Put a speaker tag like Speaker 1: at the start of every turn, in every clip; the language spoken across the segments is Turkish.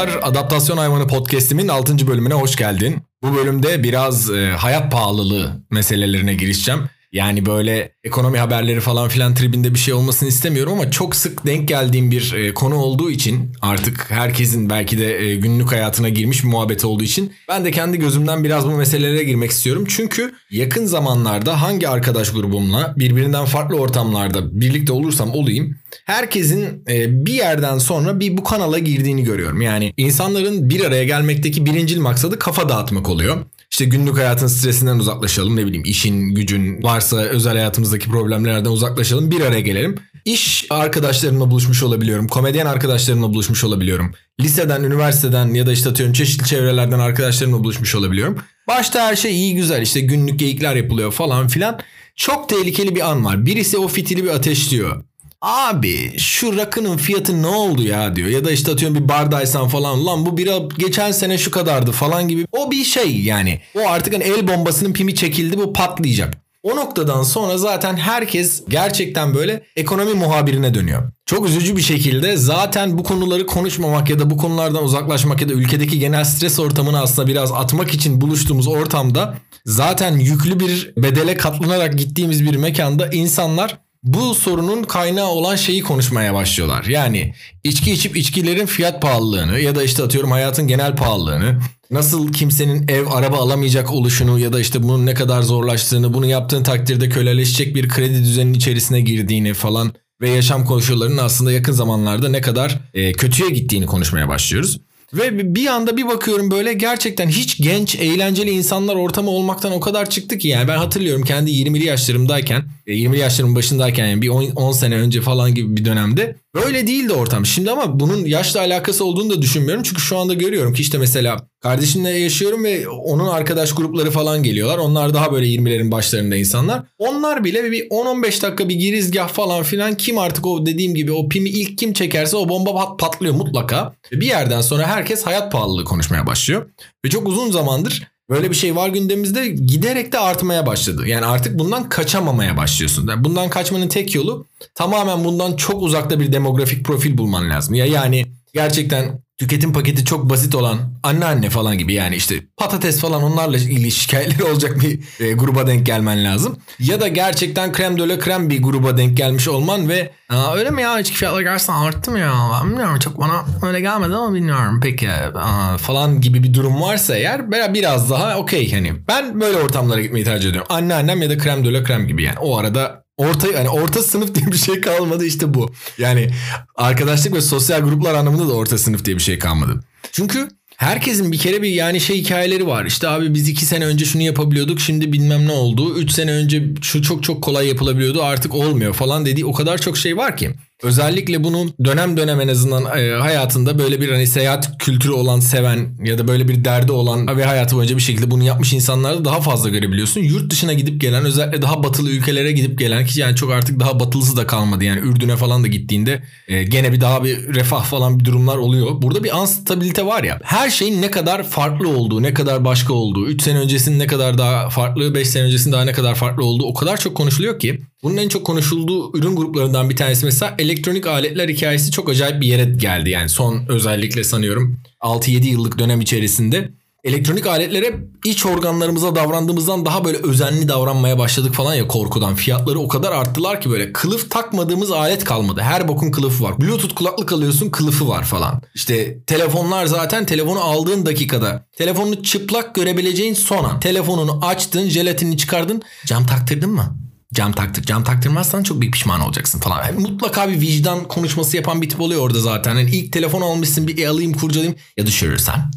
Speaker 1: Merhabalar, Adaptasyon Hayvanı Podcast'imin 6. bölümüne hoş geldin. Bu bölümde biraz e, hayat pahalılığı meselelerine girişeceğim. Yani böyle ekonomi haberleri falan filan tribinde bir şey olmasını istemiyorum ama çok sık denk geldiğim bir e, konu olduğu için artık herkesin belki de e, günlük hayatına girmiş bir muhabbet olduğu için ben de kendi gözümden biraz bu meselelere girmek istiyorum. Çünkü yakın zamanlarda hangi arkadaş grubumla birbirinden farklı ortamlarda birlikte olursam olayım herkesin e, bir yerden sonra bir bu kanala girdiğini görüyorum. Yani insanların bir araya gelmekteki birincil maksadı kafa dağıtmak oluyor. İşte günlük hayatın stresinden uzaklaşalım ne bileyim işin gücün varsa özel hayatımızdaki problemlerden uzaklaşalım bir araya gelelim. İş arkadaşlarımla buluşmuş olabiliyorum. Komedyen arkadaşlarımla buluşmuş olabiliyorum. Liseden, üniversiteden ya da işte atıyorum çeşitli çevrelerden arkadaşlarımla buluşmuş olabiliyorum. Başta her şey iyi güzel işte günlük geyikler yapılıyor falan filan. Çok tehlikeli bir an var. Birisi o fitili bir ateşliyor. Abi şu rakının fiyatı ne oldu ya diyor. Ya da işte atıyorum bir bardaysan falan lan bu bira geçen sene şu kadardı falan gibi. O bir şey yani. O artık hani el bombasının pimi çekildi bu patlayacak. O noktadan sonra zaten herkes gerçekten böyle ekonomi muhabirine dönüyor. Çok üzücü bir şekilde zaten bu konuları konuşmamak ya da bu konulardan uzaklaşmak ya da ülkedeki genel stres ortamını aslında biraz atmak için buluştuğumuz ortamda zaten yüklü bir bedele katlanarak gittiğimiz bir mekanda insanlar bu sorunun kaynağı olan şeyi konuşmaya başlıyorlar. Yani içki içip içkilerin fiyat pahalılığını ya da işte atıyorum hayatın genel pahalılığını, nasıl kimsenin ev araba alamayacak oluşunu ya da işte bunun ne kadar zorlaştığını, bunu yaptığın takdirde köleleşecek bir kredi düzeninin içerisine girdiğini falan ve yaşam koşullarının aslında yakın zamanlarda ne kadar e, kötüye gittiğini konuşmaya başlıyoruz. Ve bir anda bir bakıyorum böyle gerçekten hiç genç, eğlenceli insanlar ortamı olmaktan o kadar çıktı ki yani ben hatırlıyorum kendi 20'li yaşlarımdayken, 20'li e, yaşlarımın başındayken yani bir 10 sene önce falan gibi bir dönemde böyle değildi ortam. Şimdi ama bunun yaşla alakası olduğunu da düşünmüyorum. Çünkü şu anda görüyorum ki işte mesela kardeşimle yaşıyorum ve onun arkadaş grupları falan geliyorlar. Onlar daha böyle 20'lerin başlarında insanlar. Onlar bile bir 10-15 dakika bir girizgah falan filan kim artık o dediğim gibi o pimi ilk kim çekerse o bomba patlıyor mutlaka. Bir yerden sonra herkes hayat pahalılığı konuşmaya başlıyor. Ve çok uzun zamandır Böyle bir şey var gündemimizde giderek de artmaya başladı. Yani artık bundan kaçamamaya başlıyorsun. Yani bundan kaçmanın tek yolu tamamen bundan çok uzakta bir demografik profil bulman lazım. Ya yani gerçekten tüketim paketi çok basit olan anneanne falan gibi yani işte patates falan onlarla ilgili şikayetleri olacak bir e, gruba denk gelmen lazım. Ya da gerçekten krem döle krem bir gruba denk gelmiş olman ve Aa, öyle mi ya? İçki fiyatları gerçekten arttı mı ya? Ben bilmiyorum çok bana öyle gelmedi ama bilmiyorum. Peki aa, falan gibi bir durum varsa eğer biraz daha okey. Hani ben böyle ortamlara gitmeyi tercih ediyorum. Anneannem ya da krem döle krem gibi yani. O arada Orta yani orta sınıf diye bir şey kalmadı işte bu. Yani arkadaşlık ve sosyal gruplar anlamında da orta sınıf diye bir şey kalmadı. Çünkü herkesin bir kere bir yani şey hikayeleri var. İşte abi biz iki sene önce şunu yapabiliyorduk şimdi bilmem ne oldu. Üç sene önce şu çok çok kolay yapılabiliyordu artık olmuyor falan dediği o kadar çok şey var ki. Özellikle bunu dönem dönem en azından e, hayatında böyle bir hani seyahat kültürü olan seven ya da böyle bir derdi olan ve hayatı boyunca bir şekilde bunu yapmış insanlarda daha fazla görebiliyorsun. Yurt dışına gidip gelen özellikle daha batılı ülkelere gidip gelen ki yani çok artık daha batılısı da kalmadı. Yani Ürdün'e falan da gittiğinde e, gene bir daha bir refah falan bir durumlar oluyor. Burada bir anstabilite var ya. Her şeyin ne kadar farklı olduğu, ne kadar başka olduğu, 3 sene öncesinin ne kadar daha farklı, 5 sene öncesinin daha ne kadar farklı olduğu o kadar çok konuşuluyor ki bunun en çok konuşulduğu ürün gruplarından bir tanesi mesela elektronik aletler hikayesi çok acayip bir yere geldi. Yani son özellikle sanıyorum 6-7 yıllık dönem içerisinde elektronik aletlere iç organlarımıza davrandığımızdan daha böyle özenli davranmaya başladık falan ya korkudan. Fiyatları o kadar arttılar ki böyle kılıf takmadığımız alet kalmadı. Her bokun kılıfı var. Bluetooth kulaklık alıyorsun kılıfı var falan. İşte telefonlar zaten telefonu aldığın dakikada telefonunu çıplak görebileceğin son an. Telefonunu açtın jelatinini çıkardın cam taktırdın mı? Cam taktır. Cam taktırmazsan çok büyük pişman olacaksın falan. Yani mutlaka bir vicdan konuşması yapan bir tip oluyor orada zaten. Yani ilk telefon almışsın bir alayım kurcalayayım ya düşürürsen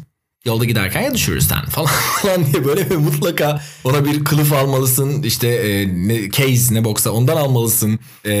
Speaker 1: yolda giderken ya düşürürsen falan falan diye böyle mutlaka ona bir kılıf almalısın işte e, ne, case ne boksa ondan almalısın e,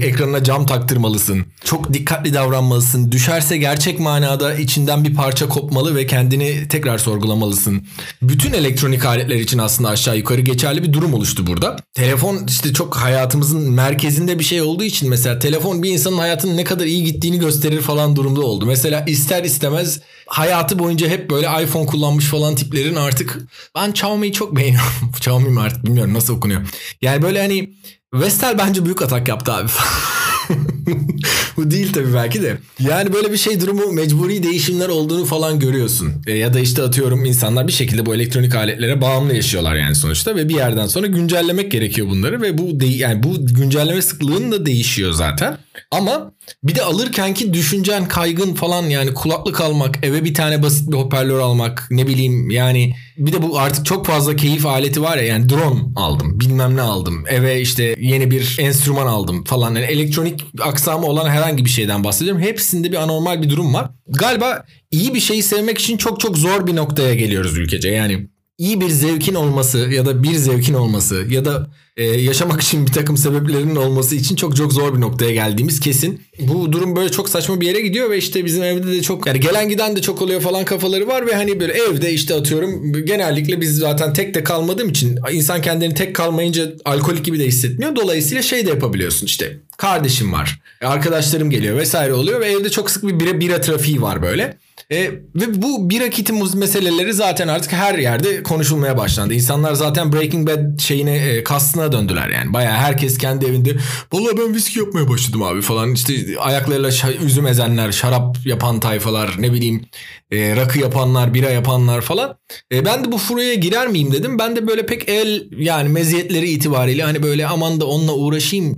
Speaker 1: ekranına cam taktırmalısın. Çok dikkatli davranmalısın. Düşerse gerçek manada içinden bir parça kopmalı ve kendini tekrar sorgulamalısın. Bütün elektronik aletler için aslında aşağı yukarı geçerli bir durum oluştu burada. Telefon işte çok hayatımızın merkezinde bir şey olduğu için mesela telefon bir insanın hayatının ne kadar iyi gittiğini gösterir falan durumda oldu. Mesela ister istemez hayatı boyunca hep böyle iPhone kullanmış falan tiplerin artık ben Xiaomi'yi çok beğeniyorum. Xiaomi mi artık bilmiyorum nasıl okunuyor. Yani böyle hani Vestel bence büyük atak yaptı abi. bu değil tabii belki de. Yani böyle bir şey durumu mecburi değişimler olduğunu falan görüyorsun. E, ya da işte atıyorum insanlar bir şekilde bu elektronik aletlere bağımlı yaşıyorlar yani sonuçta ve bir yerden sonra güncellemek gerekiyor bunları ve bu de, yani bu güncelleme sıklığın da değişiyor zaten. Ama bir de alırkenki düşüncen kaygın falan yani kulaklık almak, eve bir tane basit bir hoparlör almak, ne bileyim yani bir de bu artık çok fazla keyif aleti var ya yani drone aldım, bilmem ne aldım, eve işte yeni bir enstrüman aldım falan. Yani elektronik aksamı olan herhangi bir şeyden bahsediyorum. Hepsinde bir anormal bir durum var. Galiba iyi bir şeyi sevmek için çok çok zor bir noktaya geliyoruz ülkece. Yani iyi bir zevkin olması ya da bir zevkin olması ya da e, yaşamak için bir takım sebeplerinin olması için çok çok zor bir noktaya geldiğimiz kesin. Bu durum böyle çok saçma bir yere gidiyor ve işte bizim evde de çok yani gelen giden de çok oluyor falan kafaları var ve hani böyle evde işte atıyorum genellikle biz zaten tek de kalmadığım için insan kendini tek kalmayınca alkolik gibi de hissetmiyor. Dolayısıyla şey de yapabiliyorsun işte kardeşim var arkadaşlarım geliyor vesaire oluyor ve evde çok sık bir bira, bira trafiği var böyle. E, ve bu bira kiti meseleleri zaten artık her yerde konuşulmaya başlandı. İnsanlar zaten Breaking Bad şeyine e, kastına döndüler yani. Baya herkes kendi evinde vallahi ben viski yapmaya başladım abi falan. İşte ayaklarıyla üzüm ezenler, şarap yapan tayfalar, ne bileyim e, rakı yapanlar, bira yapanlar falan. E, ben de bu furyaya girer miyim dedim. Ben de böyle pek el yani meziyetleri itibariyle hani böyle aman da onunla uğraşayım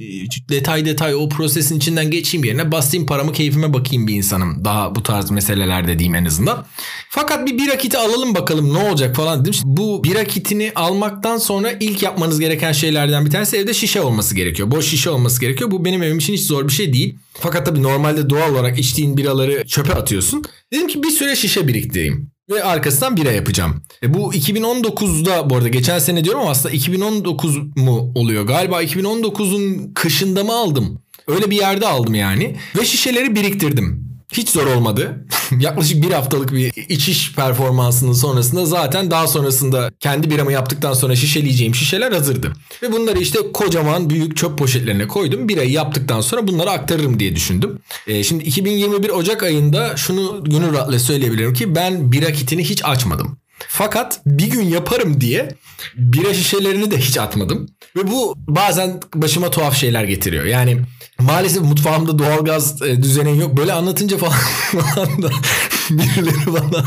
Speaker 1: detay detay o prosesin içinden geçeyim yerine basayım paramı keyfime bakayım bir insanım. Daha bu tarz meselelerde diyeyim en azından. Fakat bir bira kiti alalım bakalım ne olacak falan dedim. Bu bira kitini almaktan sonra ilk yapmanız gereken şeylerden bir tanesi evde şişe olması gerekiyor. Boş şişe olması gerekiyor. Bu benim evim için hiç zor bir şey değil. Fakat tabii normalde doğal olarak içtiğin biraları çöpe atıyorsun. Dedim ki bir süre şişe biriktireyim. Ve arkasından bira yapacağım. E bu 2019'da bu arada geçen sene diyorum ama aslında 2019 mu oluyor? Galiba 2019'un kışında mı aldım? Öyle bir yerde aldım yani. Ve şişeleri biriktirdim. Hiç zor olmadı. Yaklaşık bir haftalık bir içiş performansının sonrasında zaten daha sonrasında kendi biramı yaptıktan sonra şişeleyeceğim şişeler hazırdı. Ve bunları işte kocaman büyük çöp poşetlerine koydum. Birayı yaptıktan sonra bunları aktarırım diye düşündüm. E, şimdi 2021 Ocak ayında şunu gönül rahatlığı söyleyebilirim ki ben bira kitini hiç açmadım. Fakat bir gün yaparım diye bira şişelerini de hiç atmadım. Ve bu bazen başıma tuhaf şeyler getiriyor. Yani maalesef mutfağımda doğalgaz e, düzeni yok. Böyle anlatınca falan birileri bana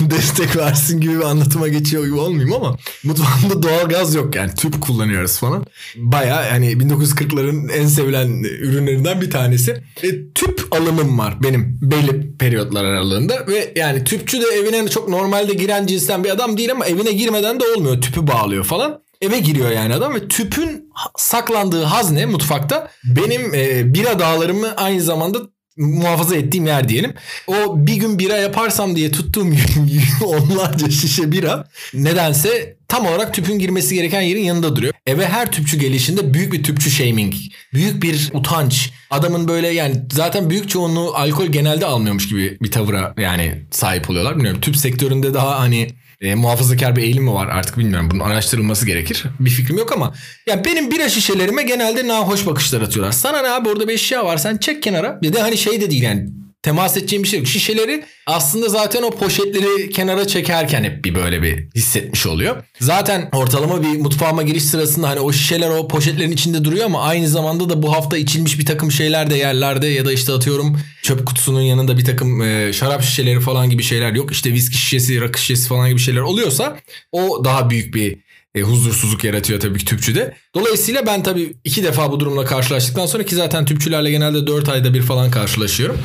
Speaker 1: destek versin gibi bir anlatıma geçiyor gibi olmayayım ama mutfağımda doğalgaz yok yani tüp kullanıyoruz falan. Baya hani 1940'ların en sevilen ürünlerinden bir tanesi. E, tüp alımım var benim belli periyotlar aralığında ve yani tüpçü de evine çok normalde giren cinsten bir adam değil ama evine girmeden de olmuyor. Tüpü bağlıyor falan eve giriyor yani adam ve tüpün saklandığı hazne mutfakta benim e, bira dağlarımı aynı zamanda muhafaza ettiğim yer diyelim. O bir gün bira yaparsam diye tuttuğum onlarca şişe bira nedense tam olarak tüpün girmesi gereken yerin yanında duruyor. Eve her tüpçü gelişinde büyük bir tüpçü shaming, büyük bir utanç. Adamın böyle yani zaten büyük çoğunluğu alkol genelde almıyormuş gibi bir tavıra yani sahip oluyorlar. Bilmiyorum tüp sektöründe daha hani e, muhafazakar bir eğilim mi var artık bilmiyorum. Bunun araştırılması gerekir. Bir fikrim yok ama yani benim bira şişelerime genelde nahoş bakışlar atıyorlar. Sana ne abi orada bir eşya var sen çek kenara. Bir de hani şey de değil yani temas edeceğim bir şey yok. Şişeleri aslında zaten o poşetleri kenara çekerken hep bir böyle bir hissetmiş oluyor. Zaten ortalama bir mutfağıma giriş sırasında hani o şişeler o poşetlerin içinde duruyor ama aynı zamanda da bu hafta içilmiş bir takım şeyler de yerlerde ya da işte atıyorum çöp kutusunun yanında bir takım e, şarap şişeleri falan gibi şeyler yok. İşte viski şişesi, rakı şişesi falan gibi şeyler oluyorsa o daha büyük bir e, huzursuzluk yaratıyor tabii ki tüpçüde. Dolayısıyla ben tabii iki defa bu durumla karşılaştıktan sonra ki zaten tüpçülerle genelde 4 ayda bir falan karşılaşıyorum.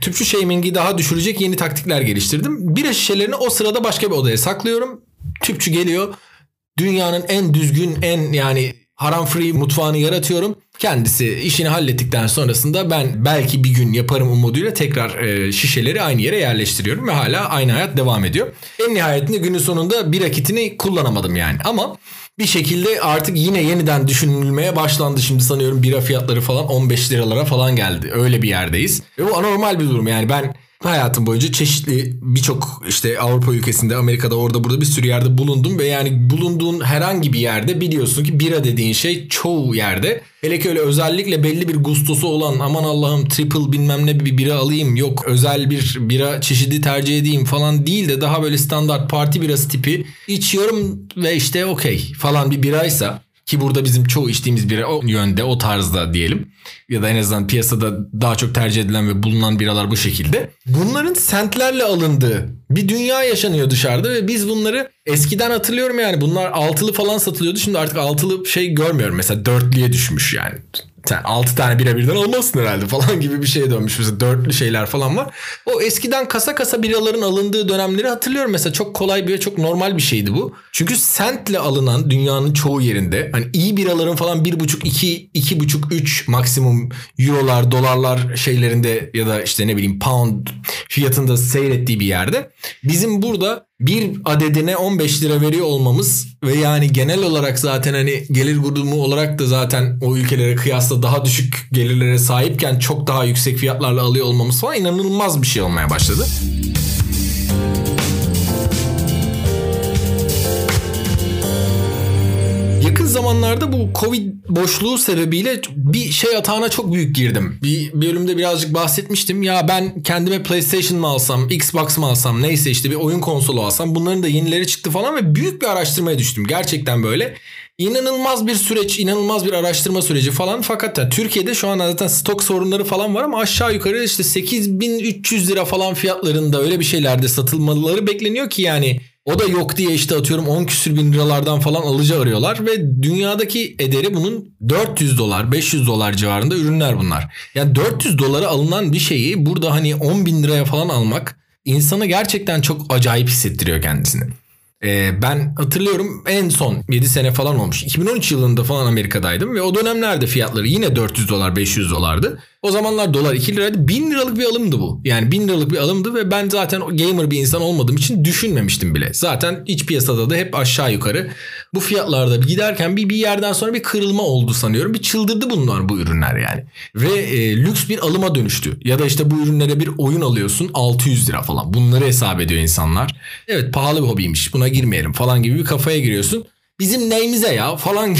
Speaker 1: Tüpçü shamingi daha düşürecek yeni taktikler geliştirdim. Bira şişelerini o sırada başka bir odaya saklıyorum. Tüpçü geliyor. Dünyanın en düzgün, en yani haram free mutfağını yaratıyorum. Kendisi işini hallettikten sonrasında ben belki bir gün yaparım umuduyla tekrar e, şişeleri aynı yere yerleştiriyorum ve hala aynı hayat devam ediyor. En nihayetinde günün sonunda bir akitini kullanamadım yani ama bir şekilde artık yine yeniden düşünülmeye başlandı. Şimdi sanıyorum bira fiyatları falan 15 liralara falan geldi. Öyle bir yerdeyiz. Ve bu anormal bir durum yani ben hayatım boyunca çeşitli birçok işte Avrupa ülkesinde, Amerika'da orada burada bir sürü yerde bulundum ve yani bulunduğun herhangi bir yerde biliyorsun ki bira dediğin şey çoğu yerde. Hele ki öyle özellikle belli bir gustosu olan aman Allah'ım triple bilmem ne bir bira alayım yok özel bir bira çeşidi tercih edeyim falan değil de daha böyle standart parti birası tipi içiyorum ve işte okey falan bir biraysa Ki burada bizim çoğu içtiğimiz bira o yönde o tarzda diyelim. Ya da en azından piyasada daha çok tercih edilen ve bulunan biralar bu şekilde. Bunların sentlerle alındığı bir dünya yaşanıyor dışarıda ve biz bunları eskiden hatırlıyorum yani bunlar altılı falan satılıyordu. Şimdi artık altılı şey görmüyorum. Mesela dörtlüye düşmüş yani sen 6 tane bira birden almazsın herhalde falan gibi bir şeye dönmüş. Mesela dörtlü şeyler falan var. O eskiden kasa kasa biraların alındığı dönemleri hatırlıyorum. Mesela çok kolay bir çok normal bir şeydi bu. Çünkü sentle alınan dünyanın çoğu yerinde hani iyi biraların falan 1,5 2 2,5 3 maksimum eurolar, dolarlar şeylerinde ya da işte ne bileyim pound fiyatında seyrettiği bir yerde bizim burada bir adedine 15 lira veriyor olmamız ve yani genel olarak zaten hani gelir grubu olarak da zaten o ülkelere kıyasla daha düşük gelirlere sahipken çok daha yüksek fiyatlarla alıyor olmamız falan inanılmaz bir şey olmaya başladı. Zamanlarda bu Covid boşluğu sebebiyle bir şey atağına çok büyük girdim. Bir bölümde birazcık bahsetmiştim. Ya ben kendime PlayStation mı alsam, Xbox mı alsam, neyse işte bir oyun konsolu alsam. Bunların da yenileri çıktı falan ve büyük bir araştırmaya düştüm. Gerçekten böyle. İnanılmaz bir süreç, inanılmaz bir araştırma süreci falan. Fakat yani Türkiye'de şu an zaten stok sorunları falan var ama aşağı yukarı işte 8300 lira falan fiyatlarında öyle bir şeylerde satılmaları bekleniyor ki yani o da yok diye işte atıyorum 10 küsür bin liralardan falan alıcı arıyorlar ve dünyadaki ederi bunun 400 dolar 500 dolar civarında ürünler bunlar. Yani 400 dolara alınan bir şeyi burada hani 10 bin liraya falan almak insana gerçekten çok acayip hissettiriyor kendisini. Ee, ben hatırlıyorum en son 7 sene falan olmuş. 2013 yılında falan Amerika'daydım ve o dönemlerde fiyatları yine 400 dolar 500 dolardı. O zamanlar dolar 2 liraydı. 1000 liralık bir alımdı bu. Yani 1000 liralık bir alımdı ve ben zaten gamer bir insan olmadığım için düşünmemiştim bile. Zaten iç piyasada da hep aşağı yukarı bu fiyatlarda giderken bir, bir yerden sonra bir kırılma oldu sanıyorum. Bir çıldırdı bunlar bu ürünler yani. Ve e, lüks bir alıma dönüştü. Ya da işte bu ürünlere bir oyun alıyorsun 600 lira falan. Bunları hesap ediyor insanlar. Evet pahalı bir hobiymiş buna girmeyelim falan gibi bir kafaya giriyorsun. Bizim neyimize ya falan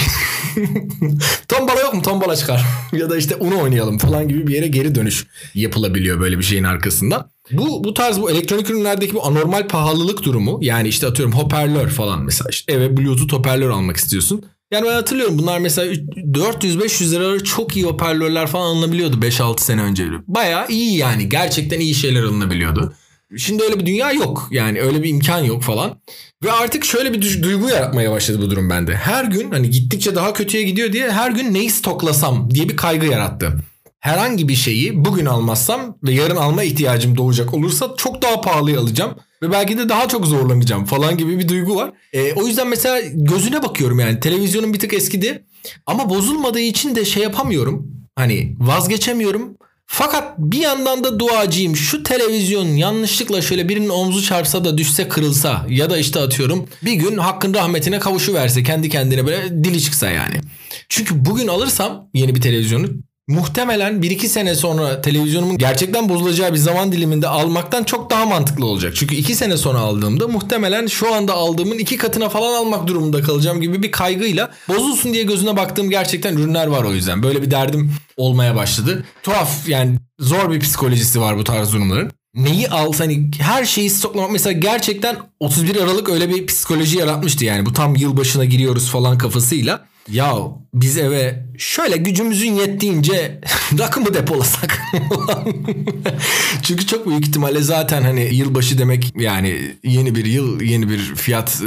Speaker 1: tombala yok mu tombala çıkar ya da işte onu oynayalım falan gibi bir yere geri dönüş yapılabiliyor böyle bir şeyin arkasında. Bu bu tarz bu elektronik ürünlerdeki bu anormal pahalılık durumu yani işte atıyorum hoparlör falan mesela işte eve bluetooth hoparlör almak istiyorsun. Yani ben hatırlıyorum bunlar mesela 400-500 liraları çok iyi hoparlörler falan alınabiliyordu 5-6 sene önce. Baya iyi yani gerçekten iyi şeyler alınabiliyordu. Şimdi öyle bir dünya yok. Yani öyle bir imkan yok falan. Ve artık şöyle bir duygu yaratmaya başladı bu durum bende. Her gün hani gittikçe daha kötüye gidiyor diye her gün neyi stoklasam diye bir kaygı yarattı. Herhangi bir şeyi bugün almazsam ve yarın alma ihtiyacım doğacak olursa çok daha pahalıya alacağım. Ve belki de daha çok zorlanacağım falan gibi bir duygu var. E, o yüzden mesela gözüne bakıyorum yani televizyonun bir tık eskidi. Ama bozulmadığı için de şey yapamıyorum. Hani vazgeçemiyorum. Fakat bir yandan da duacıyım. Şu televizyon yanlışlıkla şöyle birinin omzu çarpsa da düşse kırılsa ya da işte atıyorum bir gün hakkın rahmetine kavuşu verse kendi kendine böyle dili çıksa yani. Çünkü bugün alırsam yeni bir televizyonu muhtemelen 1-2 sene sonra televizyonumun gerçekten bozulacağı bir zaman diliminde almaktan çok daha mantıklı olacak. Çünkü 2 sene sonra aldığımda muhtemelen şu anda aldığımın iki katına falan almak durumunda kalacağım gibi bir kaygıyla bozulsun diye gözüne baktığım gerçekten ürünler var o yüzden. Böyle bir derdim olmaya başladı. Tuhaf yani zor bir psikolojisi var bu tarz durumların neyi al hani her şeyi stoklamak mesela gerçekten 31 Aralık öyle bir psikoloji yaratmıştı yani bu tam yılbaşına giriyoruz falan kafasıyla. Ya biz eve şöyle gücümüzün yettiğince rakımı depolasak. Çünkü çok büyük ihtimalle zaten hani yılbaşı demek yani yeni bir yıl, yeni bir fiyat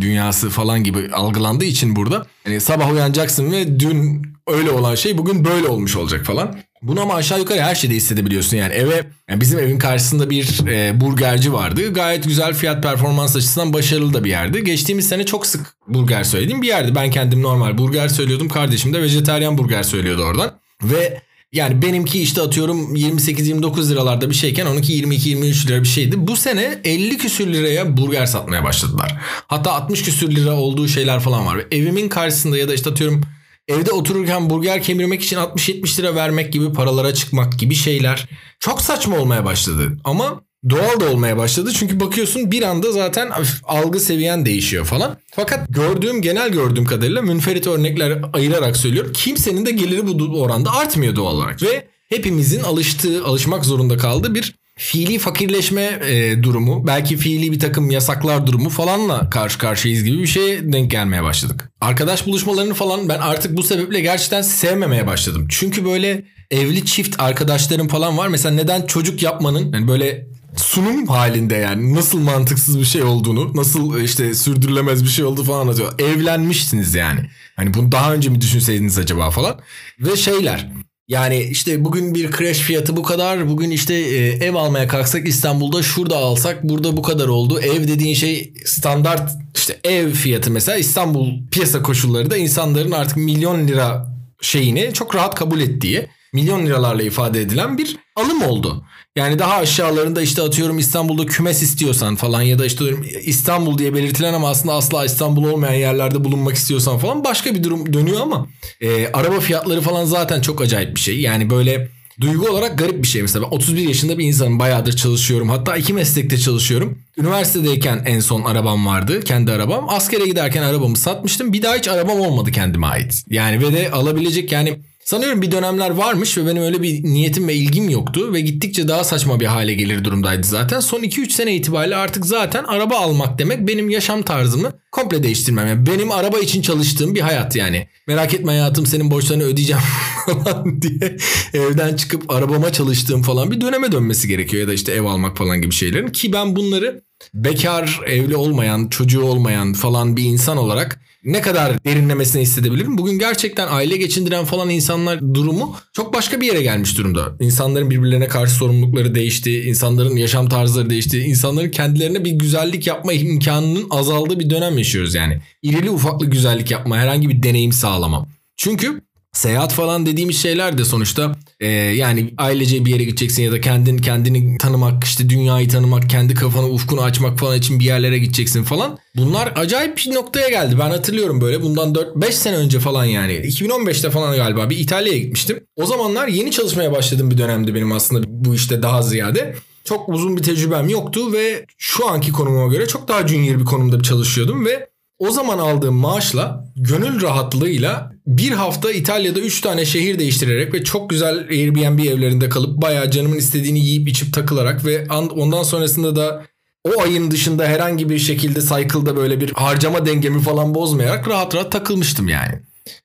Speaker 1: dünyası falan gibi algılandığı için burada. Hani sabah uyanacaksın ve dün öyle olan şey bugün böyle olmuş olacak falan. Bunu ama aşağı yukarı her şeyde hissedebiliyorsun yani eve yani bizim evin karşısında bir e, burgerci vardı. Gayet güzel fiyat performans açısından başarılı da bir yerdi. Geçtiğimiz sene çok sık burger söylediğim bir yerdi. Ben kendim normal burger söylüyordum. Kardeşim de vejeteryan burger söylüyordu oradan. Ve yani benimki işte atıyorum 28-29 liralarda bir şeyken onunki 22-23 lira bir şeydi. Bu sene 50 küsür liraya burger satmaya başladılar. Hatta 60 küsür lira olduğu şeyler falan var. Evimin karşısında ya da işte atıyorum evde otururken burger kemirmek için 60-70 lira vermek gibi paralara çıkmak gibi şeyler çok saçma olmaya başladı. Ama doğal da olmaya başladı. Çünkü bakıyorsun bir anda zaten algı seviyen değişiyor falan. Fakat gördüğüm genel gördüğüm kadarıyla münferit örnekler ayırarak söylüyorum. Kimsenin de geliri bu oranda artmıyor doğal olarak. Ve hepimizin alıştığı, alışmak zorunda kaldığı bir fiili fakirleşme e, durumu, belki fiili bir takım yasaklar durumu falanla karşı karşıyayız gibi bir şeye denk gelmeye başladık. Arkadaş buluşmalarını falan ben artık bu sebeple gerçekten sevmemeye başladım. Çünkü böyle evli çift arkadaşlarım falan var. Mesela neden çocuk yapmanın yani böyle sunum halinde yani nasıl mantıksız bir şey olduğunu, nasıl işte sürdürülemez bir şey olduğu falan anlatıyor. Evlenmişsiniz yani. Hani bunu daha önce mi düşünseydiniz acaba falan. Ve şeyler yani işte bugün bir crash fiyatı bu kadar. Bugün işte e, ev almaya kalksak İstanbul'da şurada alsak burada bu kadar oldu. Ev dediğin şey standart işte ev fiyatı mesela İstanbul piyasa koşulları da insanların artık milyon lira şeyini çok rahat kabul ettiği milyon liralarla ifade edilen bir alım oldu. Yani daha aşağılarında işte atıyorum İstanbul'da kümes istiyorsan falan ya da işte İstanbul diye belirtilen ama aslında asla İstanbul olmayan yerlerde bulunmak istiyorsan falan başka bir durum dönüyor ama e, araba fiyatları falan zaten çok acayip bir şey. Yani böyle duygu olarak garip bir şey. Mesela ben 31 yaşında bir insanım bayağıdır çalışıyorum. Hatta iki meslekte çalışıyorum. Üniversitedeyken en son arabam vardı. Kendi arabam. Askere giderken arabamı satmıştım. Bir daha hiç arabam olmadı kendime ait. Yani ve de alabilecek yani Sanıyorum bir dönemler varmış ve benim öyle bir niyetim ve ilgim yoktu ve gittikçe daha saçma bir hale gelir durumdaydı zaten. Son 2-3 sene itibariyle artık zaten araba almak demek benim yaşam tarzımı komple değiştirmem. Yani benim araba için çalıştığım bir hayat yani. Merak etme hayatım senin borçlarını ödeyeceğim falan diye evden çıkıp arabama çalıştığım falan bir döneme dönmesi gerekiyor ya da işte ev almak falan gibi şeylerin ki ben bunları bekar, evli olmayan, çocuğu olmayan falan bir insan olarak ne kadar derinlemesine hissedebilirim. Bugün gerçekten aile geçindiren falan insanlar durumu çok başka bir yere gelmiş durumda. İnsanların birbirlerine karşı sorumlulukları değişti, insanların yaşam tarzları değişti, insanların kendilerine bir güzellik yapma imkanının azaldığı bir dönem yaşıyoruz yani. İrili ufaklı güzellik yapma, herhangi bir deneyim sağlamam. Çünkü Seyahat falan dediğimiz şeyler de sonuçta e, yani ailece bir yere gideceksin ya da kendin kendini tanımak işte dünyayı tanımak kendi kafanı ufkunu açmak falan için bir yerlere gideceksin falan. Bunlar acayip bir noktaya geldi. Ben hatırlıyorum böyle bundan 4-5 sene önce falan yani 2015'te falan galiba bir İtalya'ya gitmiştim. O zamanlar yeni çalışmaya başladığım bir dönemdi benim aslında bu işte daha ziyade. Çok uzun bir tecrübem yoktu ve şu anki konumuma göre çok daha junior bir konumda çalışıyordum ve o zaman aldığım maaşla gönül rahatlığıyla bir hafta İtalya'da 3 tane şehir değiştirerek ve çok güzel Airbnb evlerinde kalıp bayağı canımın istediğini yiyip içip takılarak ve ondan sonrasında da o ayın dışında herhangi bir şekilde cycle'da böyle bir harcama dengemi falan bozmayarak rahat rahat takılmıştım yani.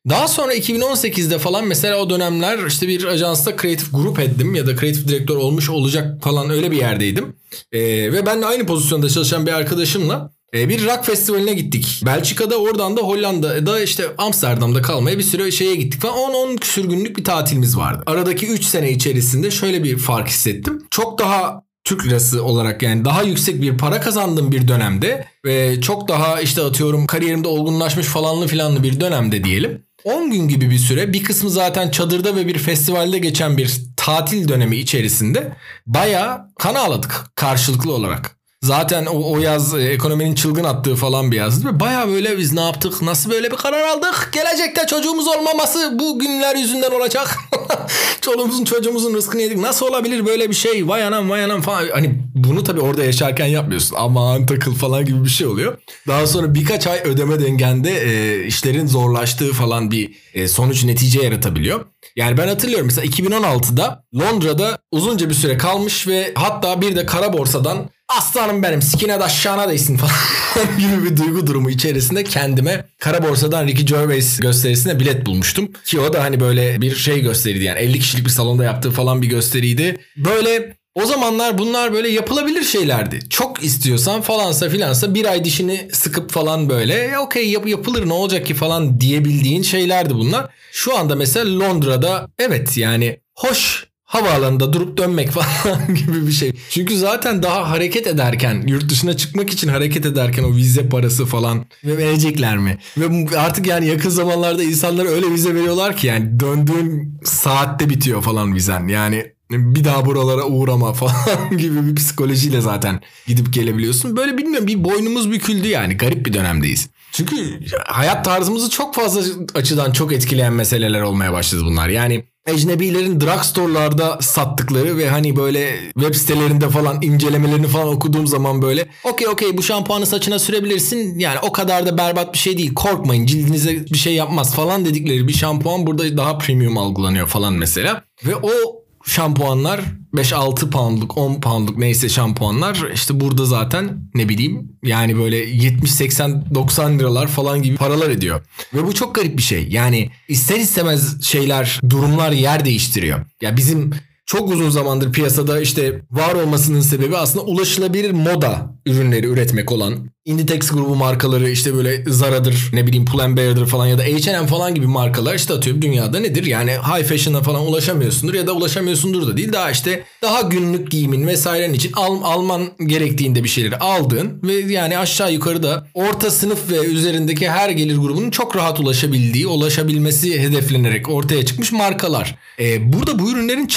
Speaker 1: Daha sonra 2018'de falan mesela o dönemler işte bir ajansta kreatif grup ettim ya da kreatif direktör olmuş olacak falan öyle bir yerdeydim. Ee, ve ben de aynı pozisyonda çalışan bir arkadaşımla bir rock festivaline gittik. Belçika'da oradan da Hollanda'da işte Amsterdam'da kalmaya bir süre şeye gittik falan. 10-10 küsür günlük bir tatilimiz vardı. Aradaki 3 sene içerisinde şöyle bir fark hissettim. Çok daha Türk lirası olarak yani daha yüksek bir para kazandığım bir dönemde ve çok daha işte atıyorum kariyerimde olgunlaşmış falanlı filanlı bir dönemde diyelim. 10 gün gibi bir süre bir kısmı zaten çadırda ve bir festivalde geçen bir tatil dönemi içerisinde bayağı kan ağladık karşılıklı olarak. Zaten o, o yaz e, ekonominin çılgın attığı falan bir yazdı. Baya böyle biz ne yaptık? Nasıl böyle bir karar aldık? Gelecekte çocuğumuz olmaması bu günler yüzünden olacak. Çoluğumuzun çocuğumuzun rızkını yedik. Nasıl olabilir böyle bir şey? Vay anam vay anam falan. Hani bunu tabii orada yaşarken yapmıyorsun. Aman takıl falan gibi bir şey oluyor. Daha sonra birkaç ay ödeme dengende e, işlerin zorlaştığı falan bir e, sonuç netice yaratabiliyor. Yani ben hatırlıyorum mesela 2016'da Londra'da uzunca bir süre kalmış ve hatta bir de kara borsadan aslanım benim sikine de aşağına değsin falan gibi bir duygu durumu içerisinde kendime kara borsadan Ricky Gervais gösterisine bilet bulmuştum. Ki o da hani böyle bir şey gösteriydi yani 50 kişilik bir salonda yaptığı falan bir gösteriydi. Böyle o zamanlar bunlar böyle yapılabilir şeylerdi. Çok istiyorsan falansa filansa bir ay dişini sıkıp falan böyle e, okey yap, yapılır ne olacak ki falan diyebildiğin şeylerdi bunlar. Şu anda mesela Londra'da evet yani hoş havaalanında durup dönmek falan gibi bir şey. Çünkü zaten daha hareket ederken yurt dışına çıkmak için hareket ederken o vize parası falan ve verecekler mi? Ve artık yani yakın zamanlarda insanlara öyle vize veriyorlar ki yani döndüğün saatte bitiyor falan vizen. Yani bir daha buralara uğrama falan gibi bir psikolojiyle zaten gidip gelebiliyorsun. Böyle bilmiyorum bir boynumuz büküldü yani garip bir dönemdeyiz. Çünkü hayat tarzımızı çok fazla açıdan çok etkileyen meseleler olmaya başladı bunlar. Yani ecnebilerin drugstore'larda sattıkları ve hani böyle web sitelerinde falan incelemelerini falan okuduğum zaman böyle okey okey bu şampuanı saçına sürebilirsin yani o kadar da berbat bir şey değil korkmayın cildinize bir şey yapmaz falan dedikleri bir şampuan burada daha premium algılanıyor falan mesela ve o şampuanlar 5-6 poundluk 10 poundluk neyse şampuanlar işte burada zaten ne bileyim yani böyle 70 80 90 liralar falan gibi paralar ediyor. Ve bu çok garip bir şey. Yani ister istemez şeyler durumlar yer değiştiriyor. Ya bizim çok uzun zamandır piyasada işte var olmasının sebebi aslında ulaşılabilir moda ürünleri üretmek olan Inditex grubu markaları işte böyle Zara'dır ne bileyim Pull&Bear'dır falan ya da H&M falan gibi markalar işte atıyorum dünyada nedir? Yani high fashion'a falan ulaşamıyorsundur ya da ulaşamıyorsundur da değil. Daha işte daha günlük giyimin vesairenin için al, alman gerektiğinde bir şeyleri aldığın ve yani aşağı yukarı da orta sınıf ve üzerindeki her gelir grubunun çok rahat ulaşabildiği, ulaşabilmesi hedeflenerek ortaya çıkmış markalar. Ee, burada bu ürünlerin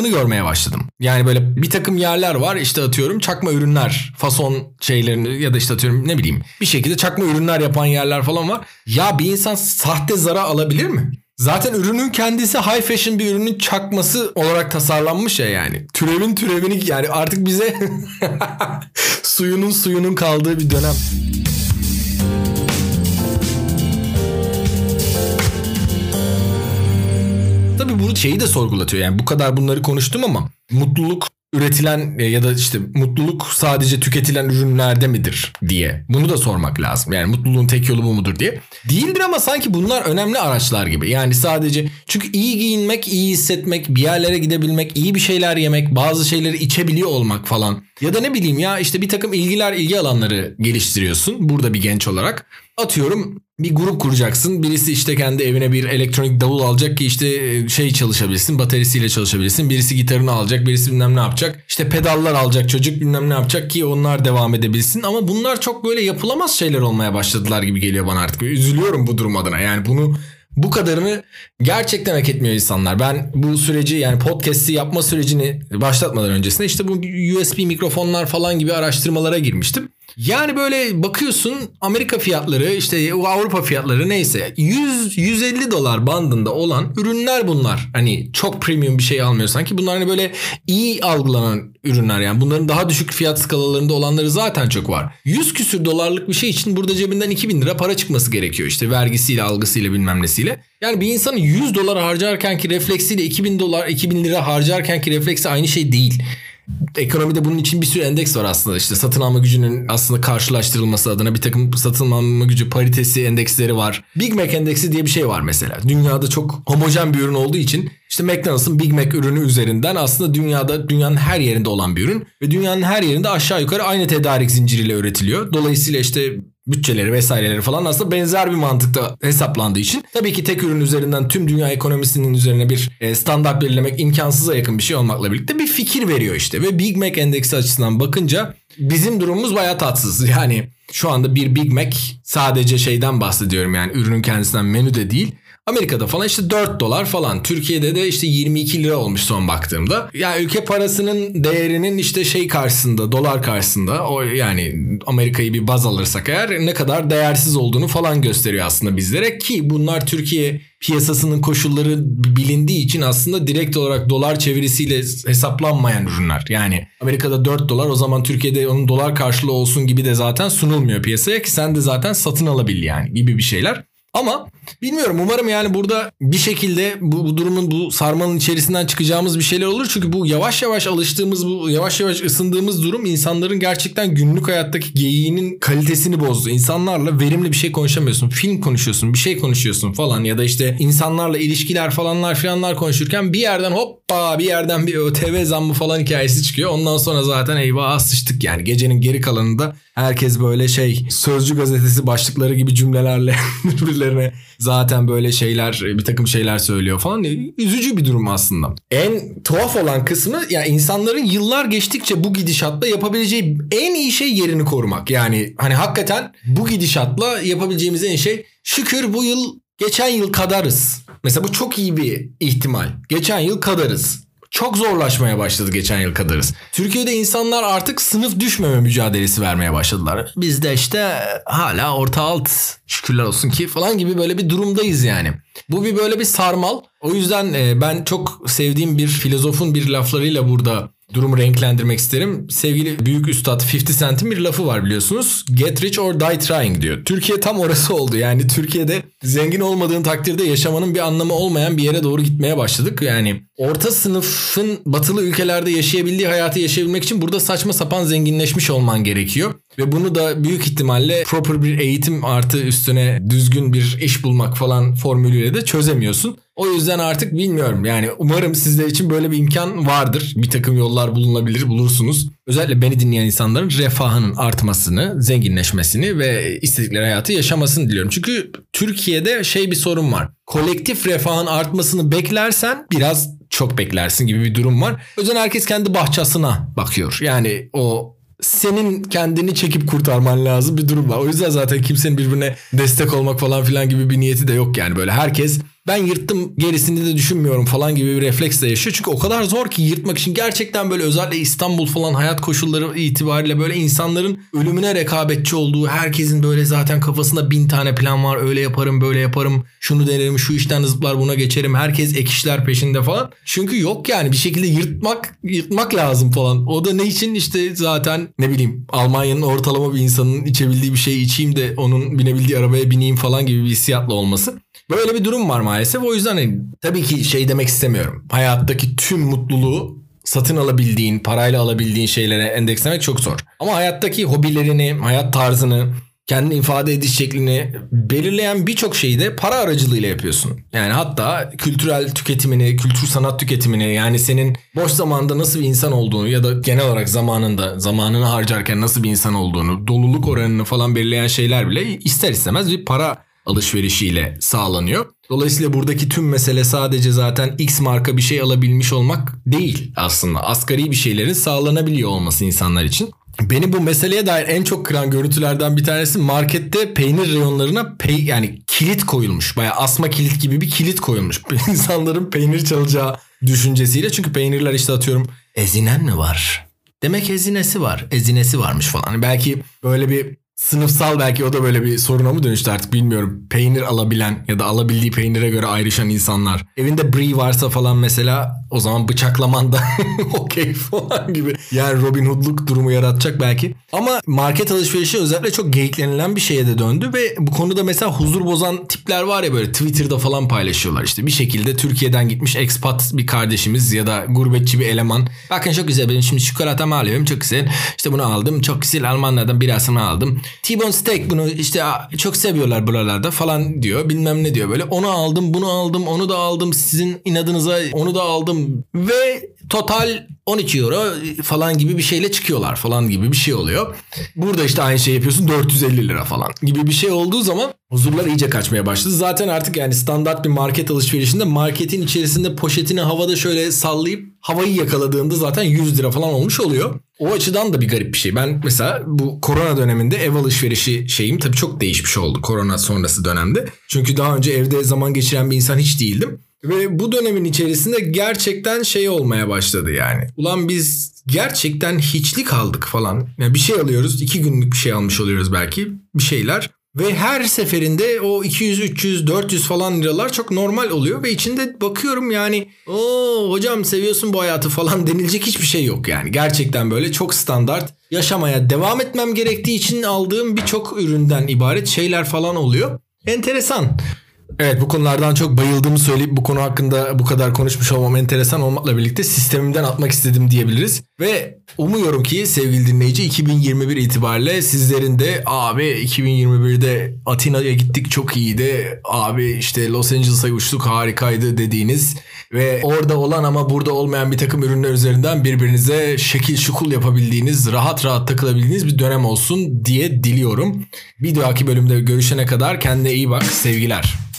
Speaker 1: çakmalarını görmeye başladım. Yani böyle bir takım yerler var işte atıyorum çakma ürünler, fason şeylerini ya da işte atıyorum ne bileyim bir şekilde çakma ürünler yapan yerler falan var. Ya bir insan sahte zara alabilir mi? Zaten ürünün kendisi high fashion bir ürünün çakması olarak tasarlanmış ya yani. Türevin türevini yani artık bize suyunun suyunun kaldığı bir dönem. Şeyi de sorgulatıyor yani bu kadar bunları konuştum ama mutluluk üretilen e, ya da işte mutluluk sadece tüketilen ürünlerde midir diye. Bunu da sormak lazım. Yani mutluluğun tek yolu bu mudur diye. Değildir ama sanki bunlar önemli araçlar gibi. Yani sadece çünkü iyi giyinmek, iyi hissetmek, bir yerlere gidebilmek, iyi bir şeyler yemek, bazı şeyleri içebiliyor olmak falan. Ya da ne bileyim ya işte bir takım ilgiler, ilgi alanları geliştiriyorsun burada bir genç olarak. Atıyorum bir grup kuracaksın. Birisi işte kendi evine bir elektronik davul alacak ki işte e, şey çalışabilsin, bataryasıyla çalışabilsin. Birisi gitarını alacak, birisi bilmem ne yapacak. İşte pedallar alacak çocuk bilmem ne yapacak ki onlar devam edebilsin. Ama bunlar çok böyle yapılamaz şeyler olmaya başladılar gibi geliyor bana artık. Üzülüyorum bu durum adına. Yani bunu bu kadarını gerçekten hak etmiyor insanlar. Ben bu süreci yani podcast'i yapma sürecini başlatmadan öncesinde işte bu USB mikrofonlar falan gibi araştırmalara girmiştim. Yani böyle bakıyorsun Amerika fiyatları işte Avrupa fiyatları neyse 100-150 dolar bandında olan ürünler bunlar. Hani çok premium bir şey almıyorsan ki bunlar hani böyle iyi algılanan ürünler yani bunların daha düşük fiyat skalalarında olanları zaten çok var. 100 küsür dolarlık bir şey için burada cebinden 2000 lira para çıkması gerekiyor işte vergisiyle algısıyla bilmem nesiyle. Yani bir insanın 100 dolar harcarken ki refleksiyle 2000 dolar 2000 lira harcarken ki refleksi aynı şey değil ekonomide bunun için bir sürü endeks var aslında. İşte satın alma gücünün aslında karşılaştırılması adına bir takım satın alma gücü paritesi endeksleri var. Big Mac endeksi diye bir şey var mesela. Dünyada çok homojen bir ürün olduğu için işte McDonald's'ın Big Mac ürünü üzerinden aslında dünyada dünyanın her yerinde olan bir ürün ve dünyanın her yerinde aşağı yukarı aynı tedarik zinciriyle üretiliyor. Dolayısıyla işte bütçeleri vesaireleri falan aslında benzer bir mantıkta hesaplandığı için tabii ki tek ürün üzerinden tüm dünya ekonomisinin üzerine bir e, standart belirlemek imkansıza yakın bir şey olmakla birlikte bir fikir veriyor işte ve Big Mac endeksi açısından bakınca bizim durumumuz bayağı tatsız. Yani şu anda bir Big Mac sadece şeyden bahsediyorum yani ürünün kendisinden menü de değil Amerika'da falan işte 4 dolar falan. Türkiye'de de işte 22 lira olmuş son baktığımda. Yani ülke parasının değerinin işte şey karşısında, dolar karşısında o yani Amerika'yı bir baz alırsak eğer ne kadar değersiz olduğunu falan gösteriyor aslında bizlere ki bunlar Türkiye piyasasının koşulları bilindiği için aslında direkt olarak dolar çevirisiyle hesaplanmayan ürünler. Yani Amerika'da 4 dolar o zaman Türkiye'de onun dolar karşılığı olsun gibi de zaten sunulmuyor piyasaya ki sen de zaten satın alabil yani gibi bir şeyler. Ama bilmiyorum umarım yani burada bir şekilde bu, bu durumun bu sarmanın içerisinden çıkacağımız bir şeyler olur. Çünkü bu yavaş yavaş alıştığımız bu yavaş yavaş ısındığımız durum insanların gerçekten günlük hayattaki geyiğinin kalitesini bozdu. İnsanlarla verimli bir şey konuşamıyorsun. Film konuşuyorsun, bir şey konuşuyorsun falan ya da işte insanlarla ilişkiler falanlar filanlar konuşurken bir yerden hoppa bir yerden bir ÖTV zammı falan hikayesi çıkıyor. Ondan sonra zaten eyvah sıçtık yani gecenin geri kalanında herkes böyle şey Sözcü gazetesi başlıkları gibi cümlelerle birbirlerine zaten böyle şeyler bir takım şeyler söylüyor falan. Üzücü bir durum aslında. En tuhaf olan kısmı ya insanların yıllar geçtikçe bu gidişatla yapabileceği en iyi şey yerini korumak. Yani hani hakikaten bu gidişatla yapabileceğimiz en şey şükür bu yıl geçen yıl kadarız. Mesela bu çok iyi bir ihtimal. Geçen yıl kadarız çok zorlaşmaya başladı geçen yıl kadarız. Türkiye'de insanlar artık sınıf düşmeme mücadelesi vermeye başladılar. Biz de işte hala orta alt şükürler olsun ki falan gibi böyle bir durumdayız yani. Bu bir böyle bir sarmal. O yüzden e, ben çok sevdiğim bir filozofun bir laflarıyla burada durumu renklendirmek isterim. Sevgili büyük üstad 50 Cent'in bir lafı var biliyorsunuz. Get rich or die trying diyor. Türkiye tam orası oldu. Yani Türkiye'de zengin olmadığın takdirde yaşamanın bir anlamı olmayan bir yere doğru gitmeye başladık. Yani orta sınıfın batılı ülkelerde yaşayabildiği hayatı yaşayabilmek için burada saçma sapan zenginleşmiş olman gerekiyor. Ve bunu da büyük ihtimalle proper bir eğitim artı üstüne düzgün bir iş bulmak falan formülüyle de çözemiyorsun. O yüzden artık bilmiyorum yani umarım sizler için böyle bir imkan vardır. Bir takım yollar bulunabilir bulursunuz. Özellikle beni dinleyen insanların refahının artmasını, zenginleşmesini ve istedikleri hayatı yaşamasını diliyorum. Çünkü Türkiye'de şey bir sorun var. Kolektif refahın artmasını beklersen biraz çok beklersin gibi bir durum var. O yüzden herkes kendi bahçesine bakıyor. Yani o senin kendini çekip kurtarman lazım bir durum var. O yüzden zaten kimsenin birbirine destek olmak falan filan gibi bir niyeti de yok yani böyle herkes ben yırttım gerisini de düşünmüyorum falan gibi bir refleksle yaşıyor. Çünkü o kadar zor ki yırtmak için gerçekten böyle özellikle İstanbul falan hayat koşulları itibariyle böyle insanların ölümüne rekabetçi olduğu herkesin böyle zaten kafasında bin tane plan var öyle yaparım böyle yaparım şunu denerim şu işten zıplar buna geçerim herkes ek işler peşinde falan. Çünkü yok yani bir şekilde yırtmak yırtmak lazım falan. O da ne için işte zaten ne bileyim Almanya'nın ortalama bir insanın içebildiği bir şey içeyim de onun binebildiği arabaya bineyim falan gibi bir hissiyatla olması. Böyle bir durum var maalesef. O yüzden hani, tabii ki şey demek istemiyorum. Hayattaki tüm mutluluğu satın alabildiğin, parayla alabildiğin şeylere endekslemek çok zor. Ama hayattaki hobilerini, hayat tarzını, kendini ifade ediş şeklini belirleyen birçok şeyi de para aracılığıyla yapıyorsun. Yani hatta kültürel tüketimini, kültür sanat tüketimini yani senin boş zamanda nasıl bir insan olduğunu ya da genel olarak zamanında zamanını harcarken nasıl bir insan olduğunu, doluluk oranını falan belirleyen şeyler bile ister istemez bir para alışverişiyle sağlanıyor. Dolayısıyla buradaki tüm mesele sadece zaten X marka bir şey alabilmiş olmak değil aslında. Asgari bir şeylerin sağlanabiliyor olması insanlar için. Beni bu meseleye dair en çok kıran görüntülerden bir tanesi markette peynir reyonlarına pey yani kilit koyulmuş. Baya asma kilit gibi bir kilit koyulmuş. İnsanların peynir çalacağı düşüncesiyle. Çünkü peynirler işte atıyorum ezinen mi var? Demek ezinesi var. Ezinesi varmış falan. Hani belki böyle bir sınıfsal belki o da böyle bir soruna mı dönüştü artık bilmiyorum. Peynir alabilen ya da alabildiği peynire göre ayrışan insanlar. Evinde brie varsa falan mesela o zaman bıçaklaman da okey falan gibi. Yani Robin Hood'luk durumu yaratacak belki. Ama market alışverişi özellikle çok geyiklenilen bir şeye de döndü ve bu konuda mesela huzur bozan tipler var ya böyle Twitter'da falan paylaşıyorlar işte. Bir şekilde Türkiye'den gitmiş expat bir kardeşimiz ya da gurbetçi bir eleman. Bakın çok güzel benim şimdi çikolatamı alıyorum çok güzel. İşte bunu aldım çok güzel Almanlardan birasını aldım. T-bone steak bunu işte çok seviyorlar buralarda falan diyor. Bilmem ne diyor böyle. Onu aldım bunu aldım onu da aldım sizin inadınıza onu da aldım. Ve total 12 euro falan gibi bir şeyle çıkıyorlar falan gibi bir şey oluyor. Burada işte aynı şey yapıyorsun 450 lira falan gibi bir şey olduğu zaman huzurlar iyice kaçmaya başladı. Zaten artık yani standart bir market alışverişinde marketin içerisinde poşetini havada şöyle sallayıp havayı yakaladığında zaten 100 lira falan olmuş oluyor. O açıdan da bir garip bir şey. Ben mesela bu korona döneminde ev alışverişi şeyim tabii çok değişmiş oldu korona sonrası dönemde. Çünkü daha önce evde zaman geçiren bir insan hiç değildim. Ve bu dönemin içerisinde gerçekten şey olmaya başladı yani. Ulan biz gerçekten hiçlik aldık falan. Yani bir şey alıyoruz. iki günlük bir şey almış oluyoruz belki. Bir şeyler. Ve her seferinde o 200, 300, 400 falan liralar çok normal oluyor. Ve içinde bakıyorum yani o hocam seviyorsun bu hayatı falan denilecek hiçbir şey yok yani. Gerçekten böyle çok standart yaşamaya devam etmem gerektiği için aldığım birçok üründen ibaret şeyler falan oluyor. Enteresan. Evet bu konulardan çok bayıldığımı söyleyip bu konu hakkında bu kadar konuşmuş olmam enteresan olmakla birlikte sistemimden atmak istedim diyebiliriz. Ve umuyorum ki sevgili dinleyici 2021 itibariyle sizlerin de abi 2021'de Atina'ya gittik çok iyiydi. Abi işte Los Angeles'a uçtuk harikaydı dediğiniz ve orada olan ama burada olmayan bir takım ürünler üzerinden birbirinize şekil şukul yapabildiğiniz, rahat rahat takılabildiğiniz bir dönem olsun diye diliyorum. Bir dahaki bölümde görüşene kadar kendine iyi bak. Sevgiler.